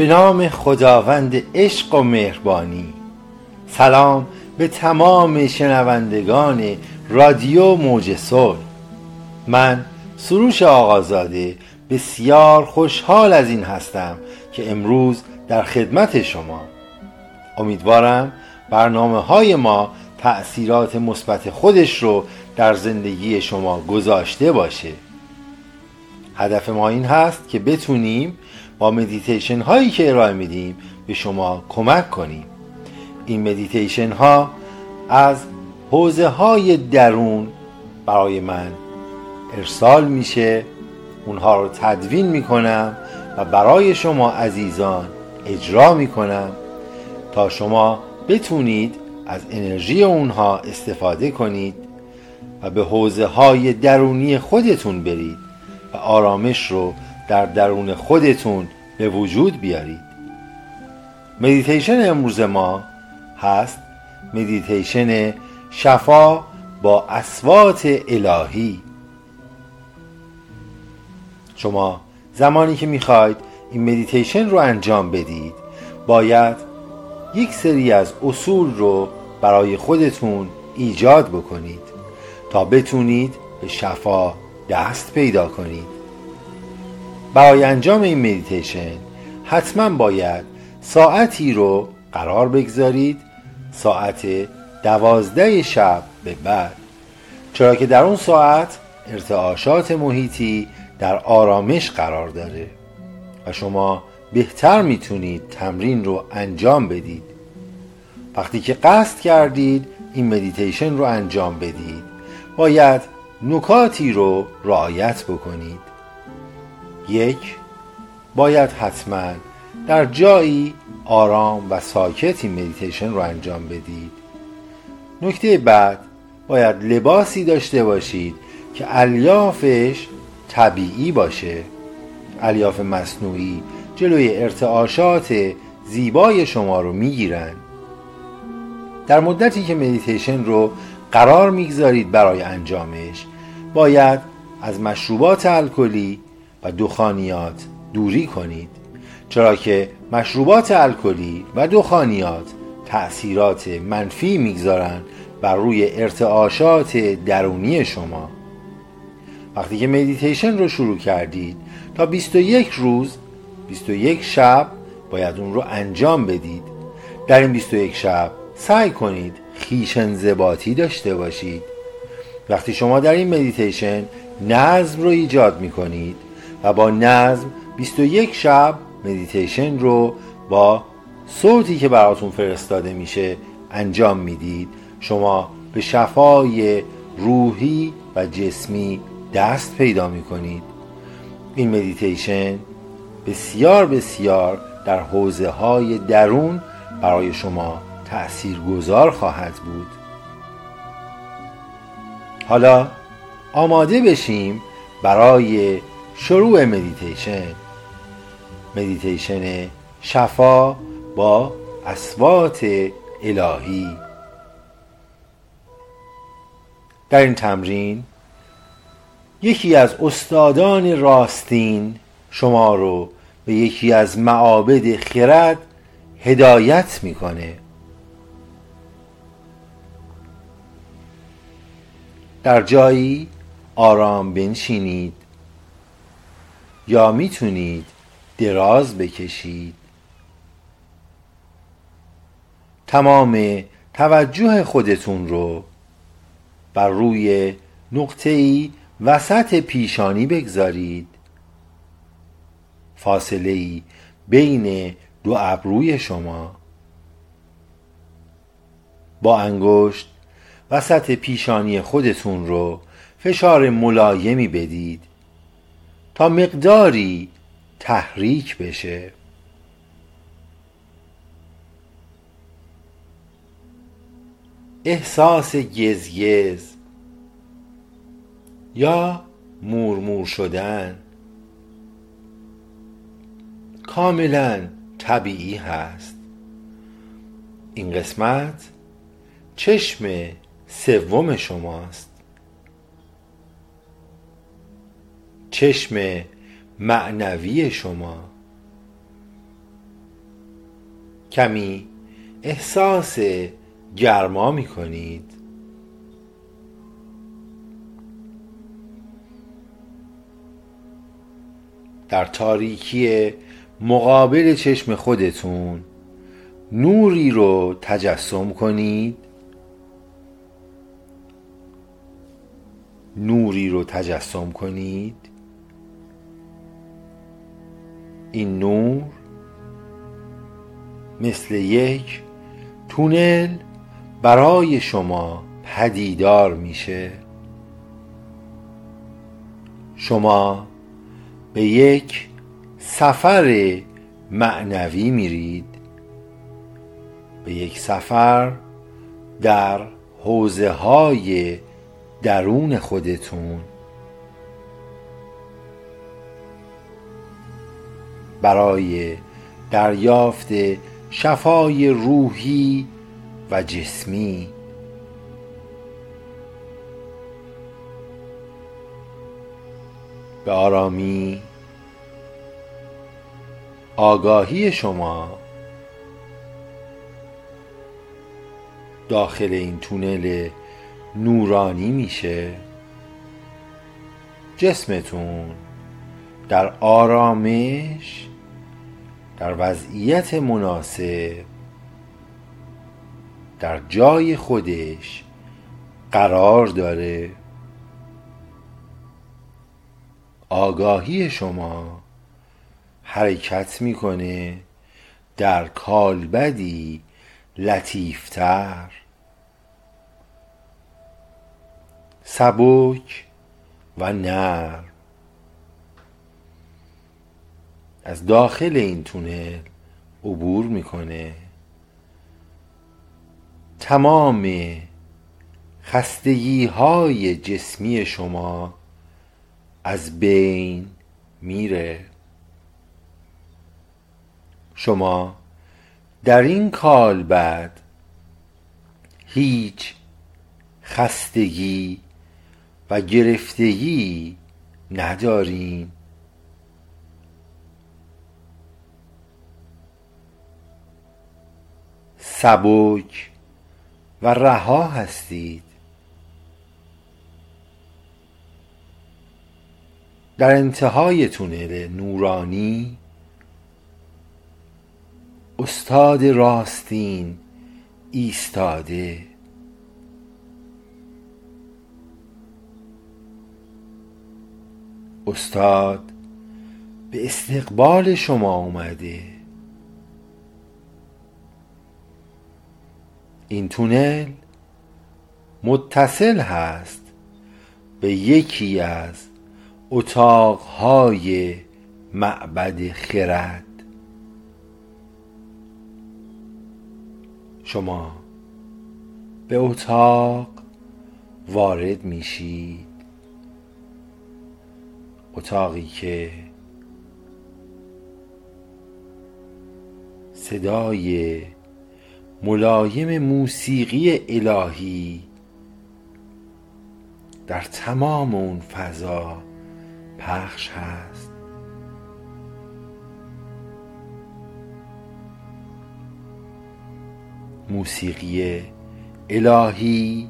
به نام خداوند عشق و مهربانی. سلام به تمام شنوندگان رادیو موج صلح. من سروش آقازاده بسیار خوشحال از این هستم که امروز در خدمت شما. امیدوارم برنامه های ما تأثیرات مثبت خودش رو در زندگی شما گذاشته باشه. هدف ما این هست که بتونیم با مدیتیشن هایی که ارائه میدیم به شما کمک کنیم. این مدیتیشن ها از حوزه های درون برای من ارسال میشه. اونها رو تدوین می‌کنم و برای شما عزیزان اجرا می‌کنم تا شما بتونید از انرژی اونها استفاده کنید و به حوزه های درونی خودتون برید. و آرامش رو در درون خودتون به وجود بیارید. مدیتیشن امروز ما هست مدیتیشن شفا با اصوات الهی. شما زمانی که می‌خواید این مدیتیشن رو انجام بدید باید یک سری از اصول رو برای خودتون ایجاد بکنید تا بتونید به شفا دست پیدا کنید. برای انجام این مدیتیشن حتما باید ساعتی رو قرار بگذارید. ساعت دوازده شب به بعد. چرا که در اون ساعت ارتعاشات محیطی در آرامش قرار داره و شما بهتر می‌تونید تمرین رو انجام بدید. وقتی که قصد کردید این مدیتیشن رو انجام بدید باید نکاتی رو رعایت بکنید. یک باید حتما در جایی آرام و ساکت این مدیتیشن رو انجام بدید. نکته بعد باید لباسی داشته باشید که الیافش طبیعی باشه. الیاف مصنوعی جلوی ارتعاشات زیبای شما رو می‌گیرن. در مدتی که مدیتیشن رو قرار می‌گذارید برای انجامش باید از مشروبات الکلی و دخانیات دوری کنید چرا که مشروبات الکلی و دخانیات تأثیرات منفی می‌گذارند بر روی ارتعاشات درونی شما. وقتی که مدیتیشن رو شروع کردید تا 21 روز 21 شب باید اون رو انجام بدید. در این 21 شب سعی کنید خویش‌انضباطی داشته باشید. وقتی شما در این مدیتیشن نظم رو ایجاد می کنید و با نظم 21 شب مدیتیشن رو با صوتی که براتون فرستاده میشه انجام می‌دید شما به شفای روحی و جسمی دست پیدا می کنید این مدیتیشن بسیار بسیار در حوزه های درون برای شما تأثیر گذار خواهد بود. حالا آماده بشیم برای شروع مدیتیشن. مدیتیشن شفا با اسوات الهی. در این تمرین یکی از استادان راستین شما رو به یکی از معابد خرد هدایت می‌کنه. در جایی آرام بنشینید یا می‌تونید دراز بکشید. تمام توجه خودتون رو بر روی نقطه ای وسط پیشانی بگذارید. فاصله ای بین دو ابروی شما. با انگشت وسط پیشانی خودتون رو فشار ملایمی بدید تا مقداری تحریک بشه. احساس گزگز یا مورمور شدن کاملا طبیعی هست. این قسمت چشم سوم شماست. چشم معنوی شما. کمی احساس گرما می کنید در تاریکی مقابل چشم خودتون نوری رو تجسم کنید. نوری رو تجسم کنید. این نور مثل یک تونل برای شما پدیدار میشه. شما به یک سفر معنوی میرید. به یک سفر در حوزه های درون خودتون. برای دریافت شفای روحی و جسمی. به آرامی آگاهی شما. داخل این تونل نورانی میشه. جسمتون در آرامش در وضعیت مناسب در جای خودش قرار داره. آگاهی شما حرکت می‌کنه در کالبدی لطیفتر. سبک و نرم. از داخل این تونل عبور می‌کنه. تمام خستگی های جسمی شما از بین میره. شما در این کال بعد هیچ خستگی و گرفتگی ندارین سبک و رها هستید. در انتهای تونل نورانی استاد راستین ایستاده. استاد به استقبال شما اومده. این تونل متصل هست به یکی از اتاقهای معبد خرد. شما به اتاق وارد میشید. اتاقی که صدای ملایم موسیقی الهی در تمام اون فضا پخش هست. موسیقی الهی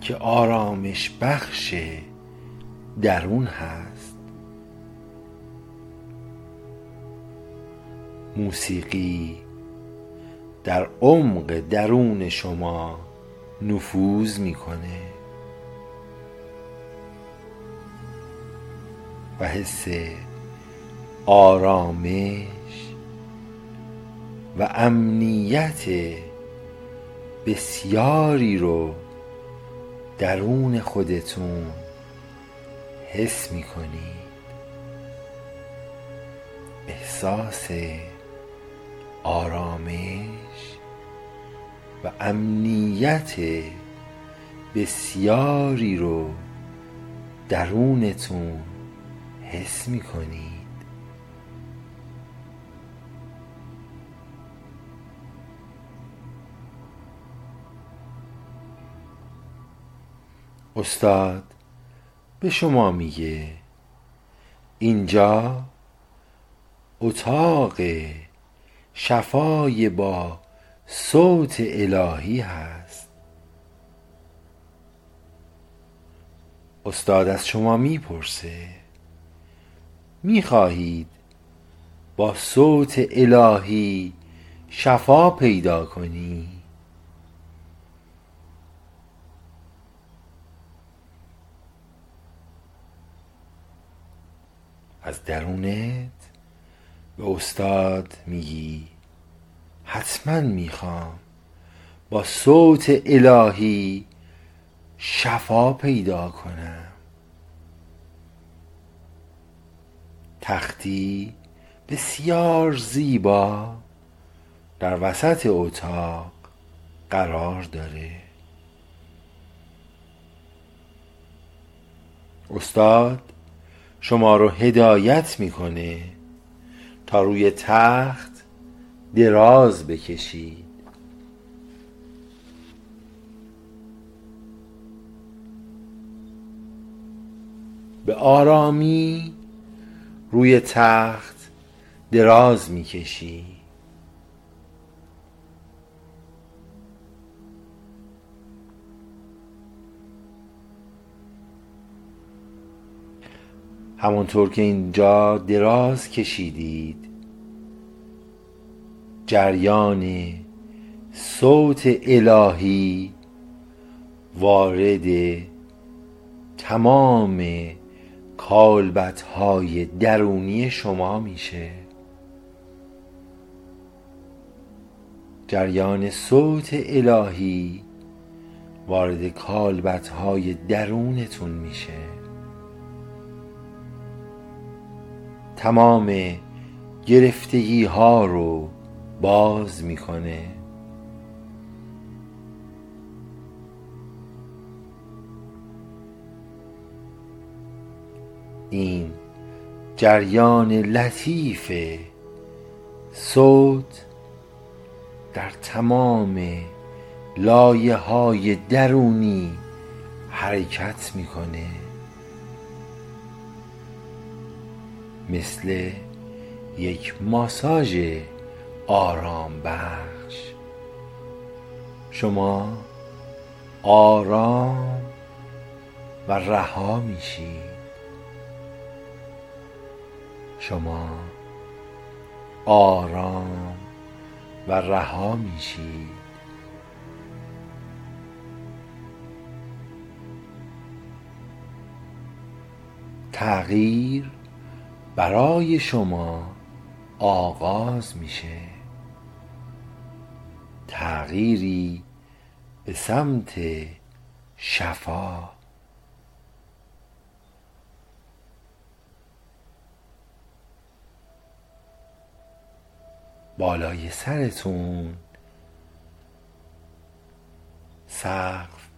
که آرامش بخش درون هست. موسیقی در عمق درون شما نفوذ می‌کنه و حس آرامش و امنیت بسیاری رو درون خودتون حس می‌کنید. احساس آرامش و امنیت بسیاری رو درونتون حس می‌کنید. استاد به شما میگه اینجا اتاق شفای با صوت الهی هست. استاد از شما می‌پرسه می‌خواهید با صوت الهی شفا پیدا کنی؟ از درونت؟ به استاد میگی؟ حتما می‌خوام. با صوت الهی شفا پیدا کنم. تختی بسیار زیبا در وسط اتاق قرار داره. استاد شما رو هدایت می‌کنه روی تخت دراز بکشید. به آرامی روی تخت دراز می‌کشی همانطور که اینجا دراز کشیدید. جریان صوت الهی وارد تمام کالبت های درونی شما میشه. جریان صوت الهی وارد کالبت های درونتون میشه. تمام گرفتگی ها رو باز می‌کنه. این جریان لطیف صوت در تمام لایه های درونی حرکت می‌کنه. مثل یک ماساژ آرام بخش شما آرام و رها میشید. شما آرام و رها میشید. تغییر برای شما آغاز میشه. تغییری به سمت شفا. بالای سرتون سقف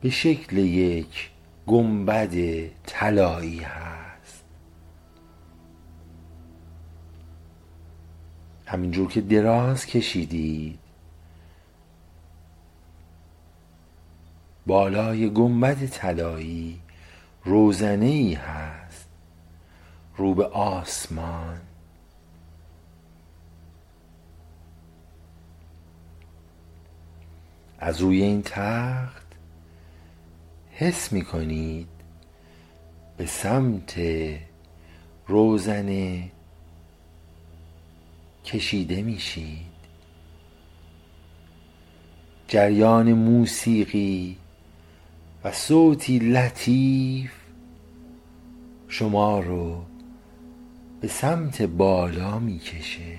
به شکل یک گنبد طلایی هست. همینجور که دراز کشیدید بالای گنبد طلایی روزنه ای هست رو به آسمان. از روی این تخت حس می کنید به سمت روزنه کشیده میشید. جریان موسیقی و صوتی لطیف شما رو به سمت بالا می‌کشه.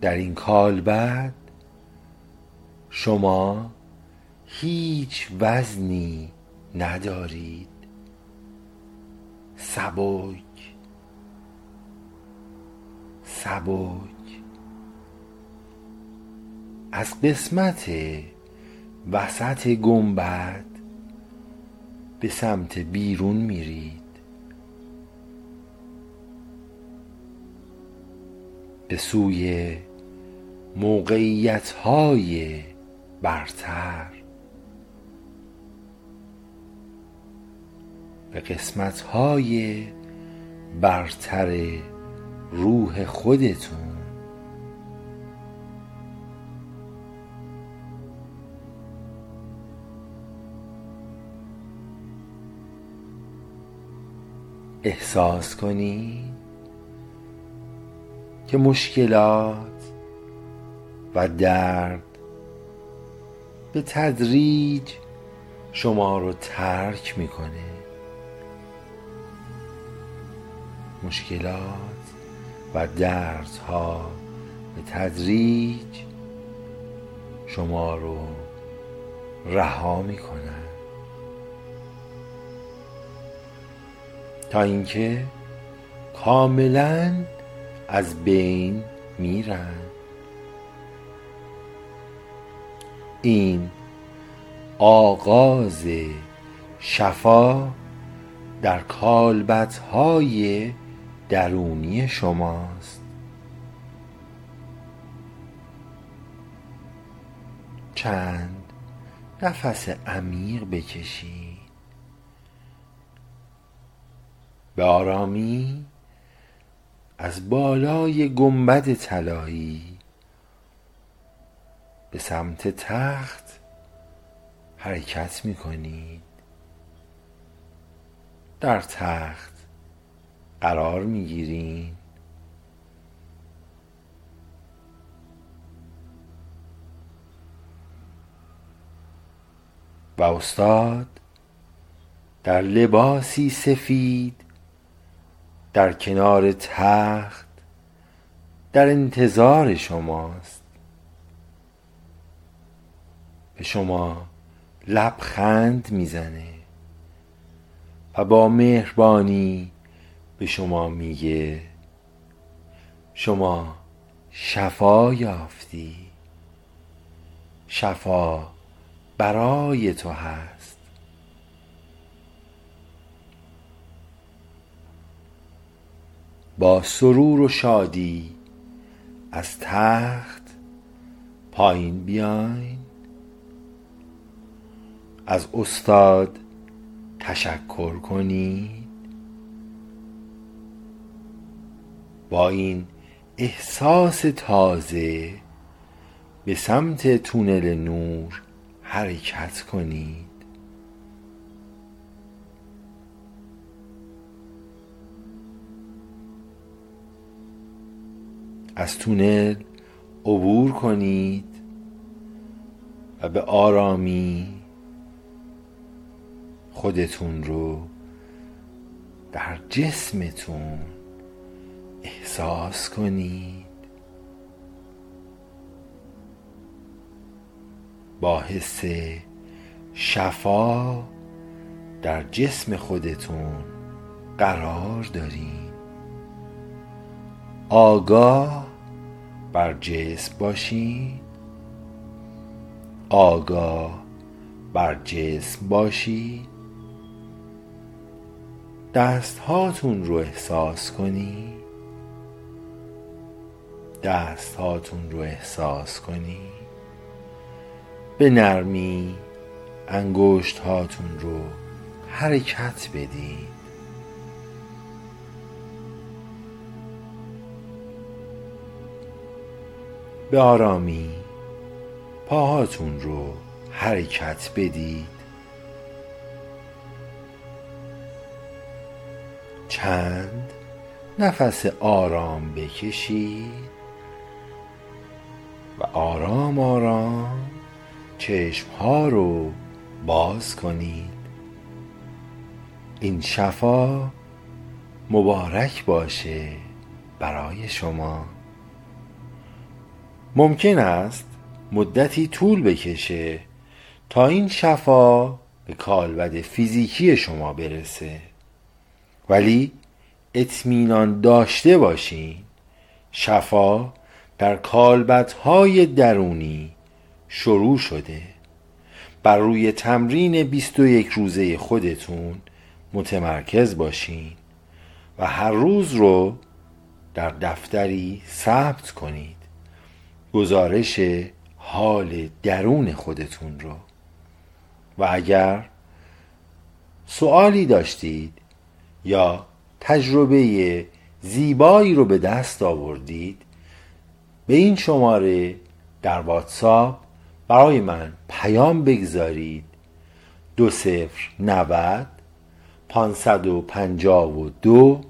در این کالبد شما هیچ وزنی ندارید. سبک. سبک. از قسمت وسط گنبد به سمت بیرون میرید. به سوی موقعیت های برتر. به قسمت های برتر روح خودتون. احساس کنید که مشکلات و درد به تدریج شما رو ترک می‌کنه. مشکلات و دردها به تدریج شما رو رها می‌کنن. تا اینکه کاملا از بین میرن. این آغاز شفا در کالبت های درونی شماست. چند نفس عمیق بکشید. به آرامی از بالای گنبد طلایی. به سمت تخت حرکت می کنید در تخت قرار می گیرین و استاد در لباسی سفید در کنار تخت در انتظار شماست. به شما لبخند می‌زنه و با مهربانی به شما میگه شما شفا یافتی شفا برای تو هست. با سرور و شادی از تخت پایین بیاین. از استاد تشکر کنید با این احساس تازه به سمت تونل نور حرکت کنید. از تونل عبور کنید و به آرامی خودتون رو در جسمتون احساس کنید. با حس شفا در جسم خودتون قرار دارید آگاه بر جسم باشید آگاه بر جسم باشید دست هاتون رو احساس کنید دست هاتون رو احساس کنید به نرمی انگشت هاتون رو حرکت بدید. به آرامی پاهاتون رو حرکت بدید. چند نفس آرام بکشید. و آرام آرام چشم ها رو باز کنید. این شفا مبارک باشه برای شما. ممکن است مدتی طول بکشه تا این شفا به کالبد فیزیکی شما برسه. ولی اطمینان داشته باشین شفا در کالبدهای درونی شروع شده. بر روی تمرین 21 روزه خودتون متمرکز باشین و هر روز رو در دفتری ثبت کنید. گزارش حال درون خودتون رو. و اگر سوالی داشتید یا تجربه زیبایی رو به دست آوردید به این شماره در واتساپ برای من پیام بگذارید. دو صفر نود پانصد و پنجاه و دو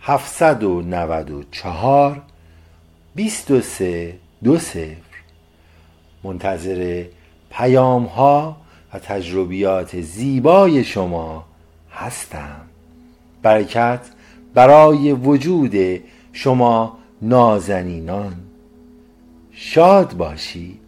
هفتصد و نود و چهار بیست و سه دو صفر. منتظر پیام ها و تجربیات زیبای شما هستم. برکت برای وجود شما نازنینان. شاد باشید.